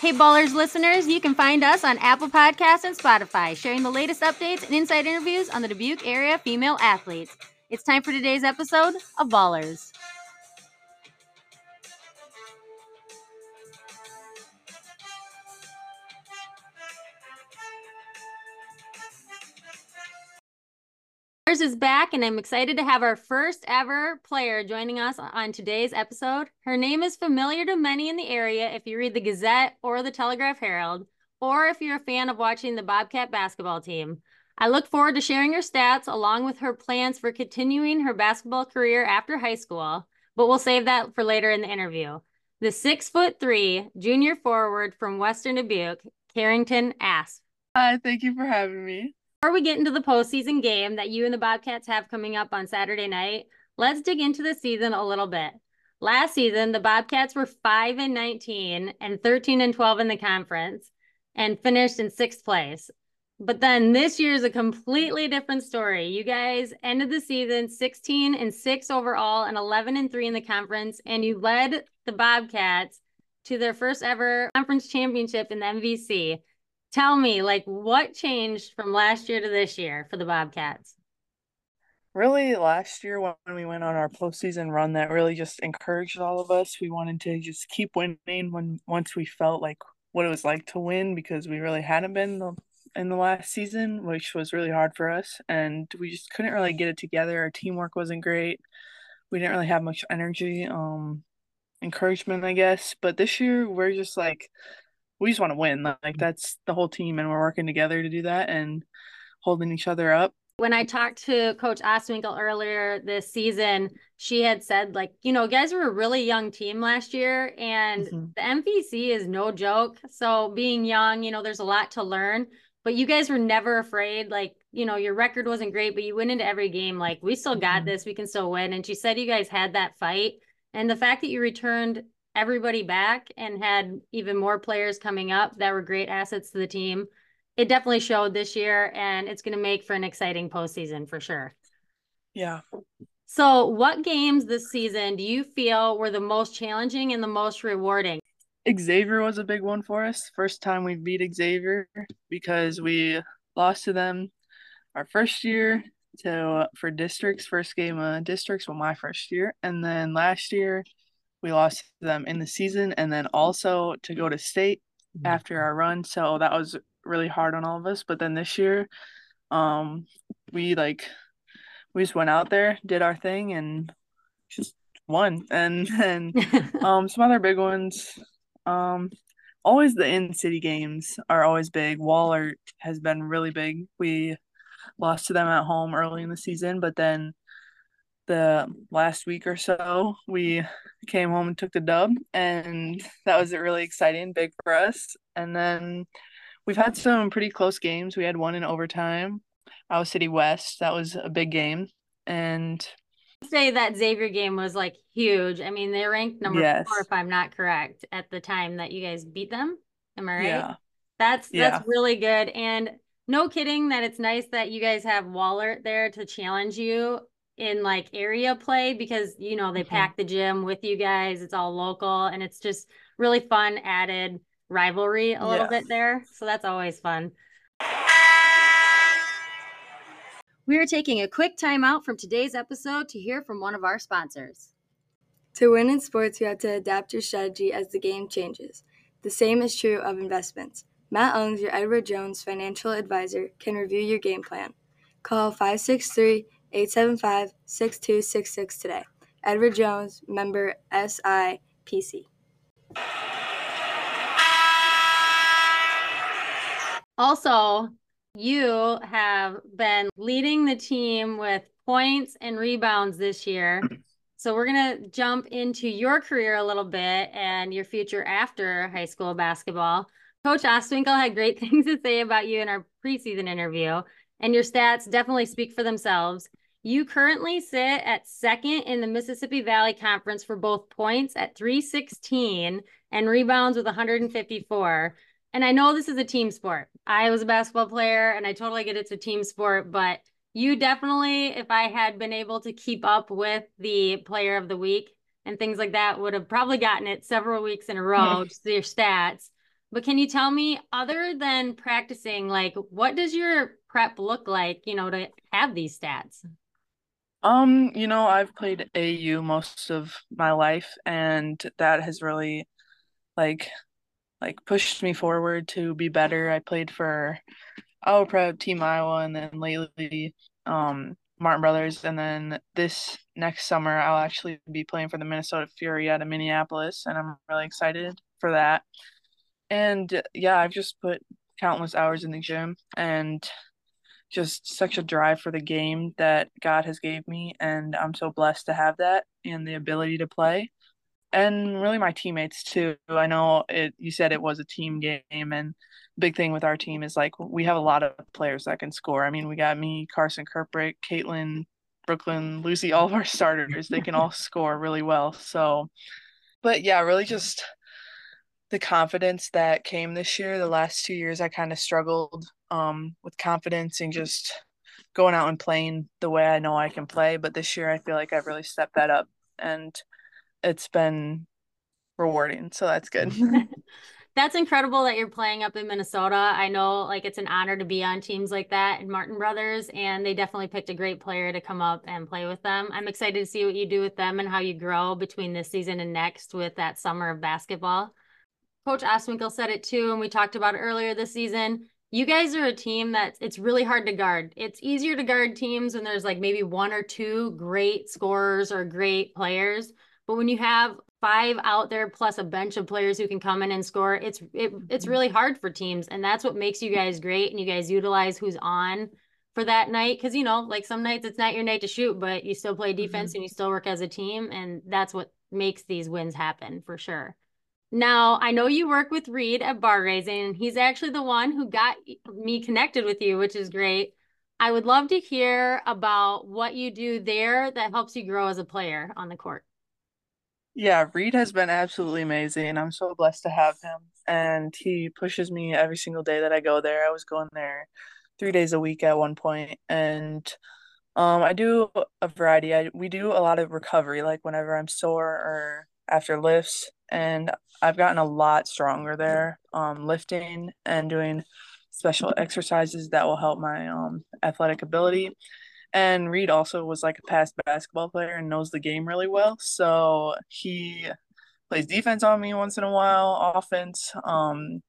Hey, BallHERS listeners, you can find us on Apple Podcasts and Spotify, sharing the latest updates and inside interviews on the Dubuque area female athletes. It's time for today's episode of BallHERS. Is back, and I'm excited to have our first ever player joining us on today's episode. Her name is familiar to many in the area if you read the Gazette or the Telegraph Herald, or if you're a fan of watching the Bobcat basketball team. I look forward to sharing her stats along with her plans for continuing her basketball career after high school, but we'll save that for later in the interview. The six foot three junior forward from Western Dubuque, Karrington Asp. Hi, thank you for having me. Before we get into the postseason game that you and the Bobcats have coming up on Saturday night, let's dig into the season a little bit. Last season, the Bobcats were 5 and 19 and 13 and 12 in the conference and finished in sixth place. But then this year is a completely different story. You guys ended the season 16 and 6 overall and 11 and 3 in the conference, and you led the Bobcats to their first ever conference championship in the MVC tell me like what changed from last year to this year for the Bobcats? Really, last year when we went on our postseason run, that really just encouraged all of us. We wanted to just keep winning when once we felt like what it was like to win because we really hadn't been the, in the last season, which was really hard for us, and we just couldn't really get it together. Our teamwork wasn't great. We didn't really have much energy, um, encouragement, I guess. But this year, we're just like we just want to win. Like that's the whole team, and we're working together to do that and holding each other up. When I talked to Coach Ostwinkle earlier this season, she had said, like, you know, guys were a really young team last year, and mm-hmm. the MVC is no joke. So being young, you know, there's a lot to learn. But you guys were never afraid. Like, you know, your record wasn't great, but you went into every game like, we still got mm-hmm. this. We can still win. And she said you guys had that fight. And the fact that you returned everybody back and had even more players coming up that were great assets to the team. It definitely showed this year, and it's going to make for an exciting postseason for sure. Yeah. So, what games this season do you feel were the most challenging and the most rewarding? Xavier was a big one for us. First time we beat Xavier because we lost to them our first year to for districts first game of districts well my first year and then last year we lost them in the season and then also to go to state mm-hmm. after our run. So that was really hard on all of us. But then this year um we like we just went out there did our thing and just won. And then um some other big ones um always the in city games are always big. Wahlert has been really big. We lost to them at home early in the season but then the last week or so we came home and took the dub and that was really exciting big for us. And then we've had some pretty close games. We had one in overtime Iowa City West. That was a big game. And say that Xavier game was like huge. I mean they ranked number yes. 4 if I'm not correct at the time that you guys beat them. Am I right? Yeah. That's that's yeah. really good. And no kidding that it's nice that you guys have Wahlert there to challenge you in like area play because you know they mm-hmm. pack the gym with you guys it's all local and it's just really fun added rivalry a little bit there so that's always fun. We are taking a quick time out from today's episode to hear from one of our sponsors. To win in sports you have to adapt your strategy as the game changes. The same is true of investments. Matt Ungs your edward jones financial advisor can review your game plan. Call 563- 875 6266 today. Edward Jones, member SIPC. Also, you have been leading the team with points and rebounds this year. So we're going to jump into your career a little bit and your future after high school basketball. Coach Ostwinkle had great things to say about you in our preseason interview, and your stats definitely speak for themselves. You currently sit at second in the Mississippi Valley Conference for both points at 316 and rebounds with 154. And I know this is a team sport. I was a basketball player and I totally get it's a team sport, but you definitely, if I had been able to keep up with the player of the week and things like that, would have probably gotten it several weeks in a row, just your stats. But can you tell me, other than practicing, like what does your prep look like, you know, to have these stats? Um, you know, I've played AAU most of my life and that has really like like pushed me forward to be better. I played for Iowa Prep, Team Iowa, and then lately um Martin Brothers, and then this next summer I'll actually be playing for the Minnesota Fury out of Minneapolis, and I'm really excited for that. And yeah, I've just put countless hours in the gym and just such a drive for the game that God has gave me and I'm so blessed to have that and the ability to play. And really my teammates too. I know it you said it was a team game and big thing with our team is like we have a lot of players that can score. I mean, we got me, Carson Kirkbrick, Caitlin, Brooklyn, Lucy, all of our starters. They can all score really well. So but yeah, really just the confidence that came this year. The last two years, I kind of struggled um, with confidence and just going out and playing the way I know I can play. But this year, I feel like I've really stepped that up, and it's been rewarding. So that's good. that's incredible that you're playing up in Minnesota. I know like it's an honor to be on teams like that and Martin Brothers, and they definitely picked a great player to come up and play with them. I'm excited to see what you do with them and how you grow between this season and next with that summer of basketball. Coach Ostwinkle said it too, and we talked about earlier this season. You guys are a team that it's really hard to guard. It's easier to guard teams when there's like maybe one or two great scorers or great players. But when you have five out there plus a bunch of players who can come in and score, it's it, it's mm-hmm. really hard for teams, and that's what makes you guys great. And you guys utilize who's on for that night because you know, like some nights it's not your night to shoot, but you still play defense mm-hmm. and you still work as a team, and that's what makes these wins happen for sure. Now, I know you work with Reed at Bar Raising, and he's actually the one who got me connected with you, which is great. I would love to hear about what you do there that helps you grow as a player on the court. Yeah, Reed has been absolutely amazing. I'm so blessed to have him. And he pushes me every single day that I go there. I was going there three days a week at one point, and um, I do a variety. I we do a lot of recovery, like whenever I'm sore or after lifts and I've gotten a lot stronger there, um, lifting and doing special exercises that will help my um, athletic ability. And Reed also was like a past basketball player and knows the game really well. So he plays defense on me once in a while, offense. Um,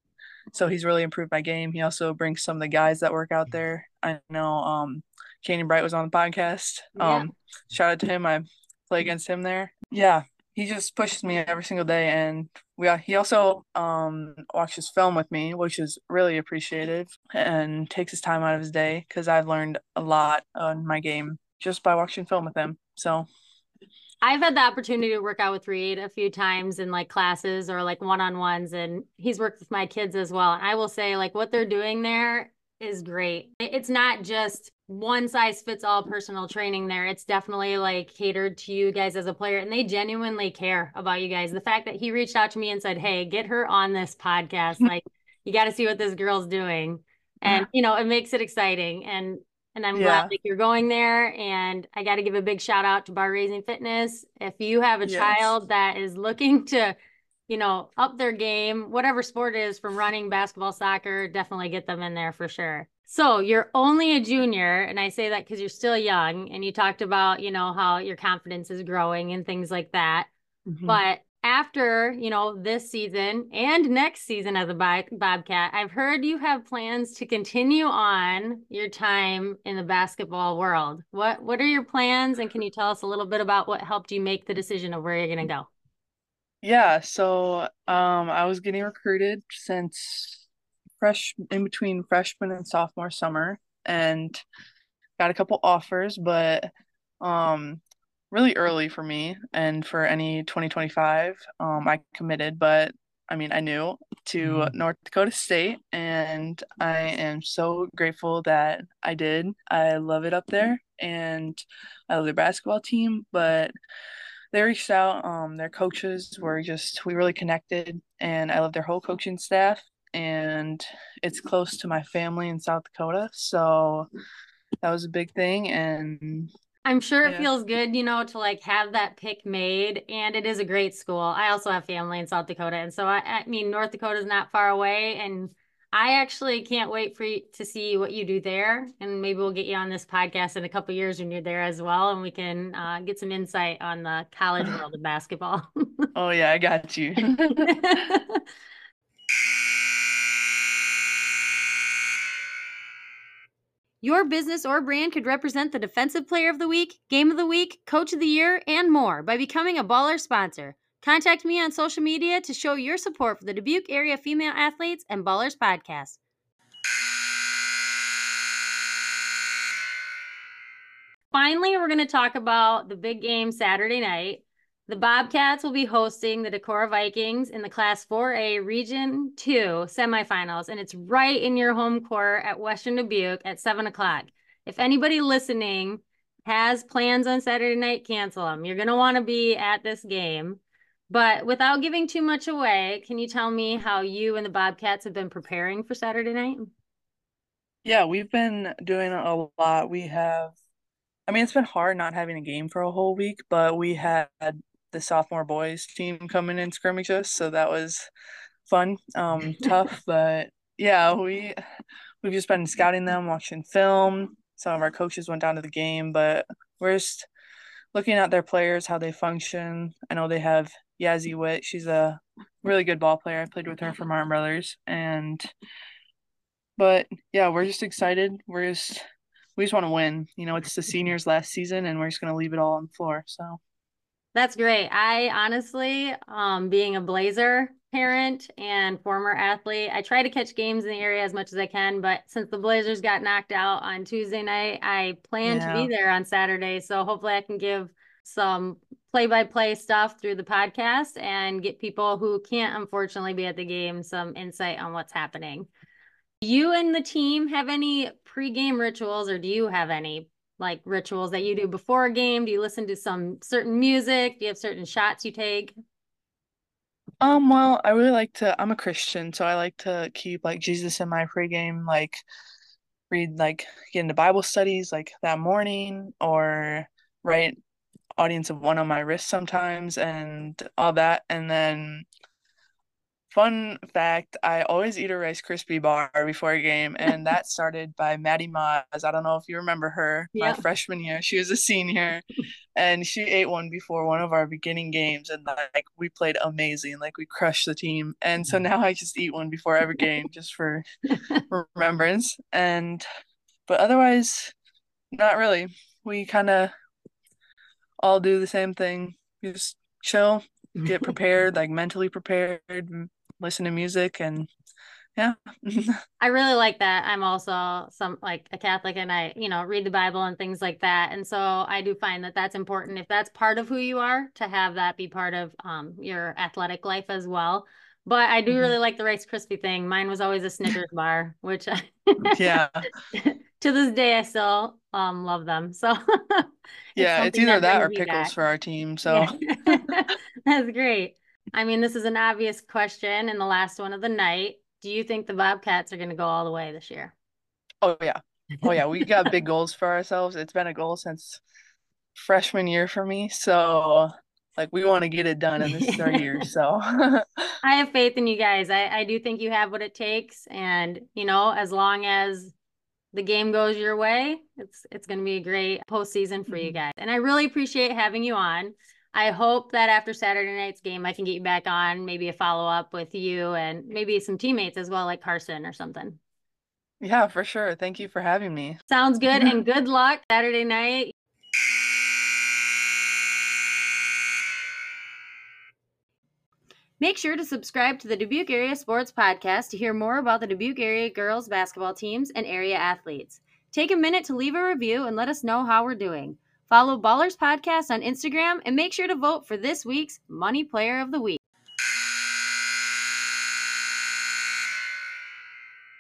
so he's really improved my game. He also brings some of the guys that work out there. I know um, Canyon Bright was on the podcast. Um, yeah. Shout out to him. I play against him there. Yeah, he just pushes me every single day and we he also um watches film with me which is really appreciative and takes his time out of his day because i've learned a lot on my game just by watching film with him so I've had the opportunity to work out with Reed a few times in like classes or like one on ones, and he's worked with my kids as well. And I will say, like, what they're doing there is great. It's not just one size fits all personal training there. It's definitely like catered to you guys as a player and they genuinely care about you guys. The fact that he reached out to me and said, Hey, get her on this podcast. like you got to see what this girl's doing. And, you know, it makes it exciting. And, and I'm yeah. glad that you're going there. And I got to give a big shout out to Bar Raising Fitness. If you have a yes. child that is looking to, you know, up their game, whatever sport is from running, basketball, soccer, definitely get them in there for sure. So you're only a junior, and I say that because you're still young, and you talked about, you know, how your confidence is growing and things like that. Mm-hmm. But after, you know, this season and next season as a Bobcat, I've heard you have plans to continue on your time in the basketball world. What what are your plans, and can you tell us a little bit about what helped you make the decision of where you're going to go? Yeah, so um, I was getting recruited since fresh in between freshman and sophomore summer and got a couple offers, but um really early for me and for any 2025 um I committed, but I mean, I knew to mm-hmm. North Dakota State, and I am so grateful that I did. I love it up there, and I love their basketball team. But they reached out. Um, their coaches were just we really connected, and I love their whole coaching staff and it's close to my family in South Dakota. So that was a big thing. And I'm sure it Yeah. feels good, you know, to like have that pick made. And it is a great school. I also have family in South Dakota. And so, I, I mean, North Dakota is not far away. And I actually can't wait for you to see what you do there. And maybe we'll get you on this podcast in a couple years when you're there as well. And we can uh, get some insight on the college world of basketball. Oh yeah, I got you. Your business or brand could represent the Defensive Player of the Week, Game of the Week, Coach of the Year, and more by becoming a Baller sponsor. Contact me on social media to show your support for the Dubuque area female athletes and BallHERS podcast. Finally, we're going to talk about the big game Saturday night. The Bobcats will be hosting the Decorah Vikings in the Class 4A Region 2 semifinals, and it's right in your home court at Western Dubuque at 7 o'clock. If anybody listening has plans on Saturday night, cancel them. You're going to want to be at this game. But without giving too much away, can you tell me how you and the Bobcats have been preparing for Saturday night? Yeah, we've been doing a lot. We have, I mean, it's been hard not having a game for a whole week, but we had the sophomore boys team coming in scrimmage us, so that was fun. Um, tough, but yeah, we we've just been scouting them, watching film. Some of our coaches went down to the game, but we're just looking at their players, how they function. I know they have Yazzie Witt. She's a really good ball player. I played with her for Martin Brothers, and but yeah, we're just excited. We're just we just want to win. You know, it's the seniors last season, and we're just gonna leave it all on the floor. So That's great. I honestly, um, being a Blazer parent and former athlete, I try to catch games in the area as much as I can. But since the Blazers got knocked out on Tuesday night, I plan to be there on Saturday. So hopefully I can give some play by play stuff through the podcast and get people who can't unfortunately be at the game some insight on what's happening. You and the team have any pregame rituals or do you have any like rituals that you do before a game? Do you listen to some certain music? Do you have certain shots you take? Um, well, I really like to, I'm a Christian, so I like to keep like Jesus in my pregame, like read, like get into Bible studies like that morning or write audience of one on my wrist sometimes and all that. And then fun fact, I always eat a Rice Krispie bar before a game, and that started by Maddie Maz. I don't know if you remember her, my freshman year. She was a senior and she ate one before one of our beginning games and like we played amazing like we crushed the team and so mm. now i just eat one before every game just for remembrance and but otherwise not really we kind of all do the same thing We just chill get prepared like mentally prepared listen to music and yeah I really like that. I'm also some like a Catholic and I, you know, read the Bible and things like that. And so I do find that that's important if that's part of who you are to have that be part of um your athletic life as well. But I do Mhm. really like the Rice Krispie thing. Mine was always a Snickers bar, which I, yeah to this day I still um love them. So yeah it's either that or pickles back. for our team so Yeah. That's great. I mean, this is an obvious question and the last one of the night. Do you think the Bobcats are going to go all the way this year? oh yeah Oh yeah, we got big goals for ourselves. It's been a goal since freshman year for me. So like we want to get it done and this is our year. So I have faith in you guys. I, I do think you have what it takes. And, you know, as long as the game goes your way, it's it's gonna be a great postseason for you Mhm. guys. And I really appreciate having you on. I hope that after Saturday night's game I can get you back on, maybe a follow-up with you and maybe some teammates as well, like Carson or something. yeah, for sure. Thank you for having me. Sounds good and good luck Saturday night. Make sure to subscribe to the Dubuque Area Sports Podcast to hear more about the Dubuque Area girls basketball teams and area athletes. Take a minute to leave a review and let us know how we're doing. Follow BallHERS Podcast on Instagram and make sure to vote for this week's Money Player of the Week.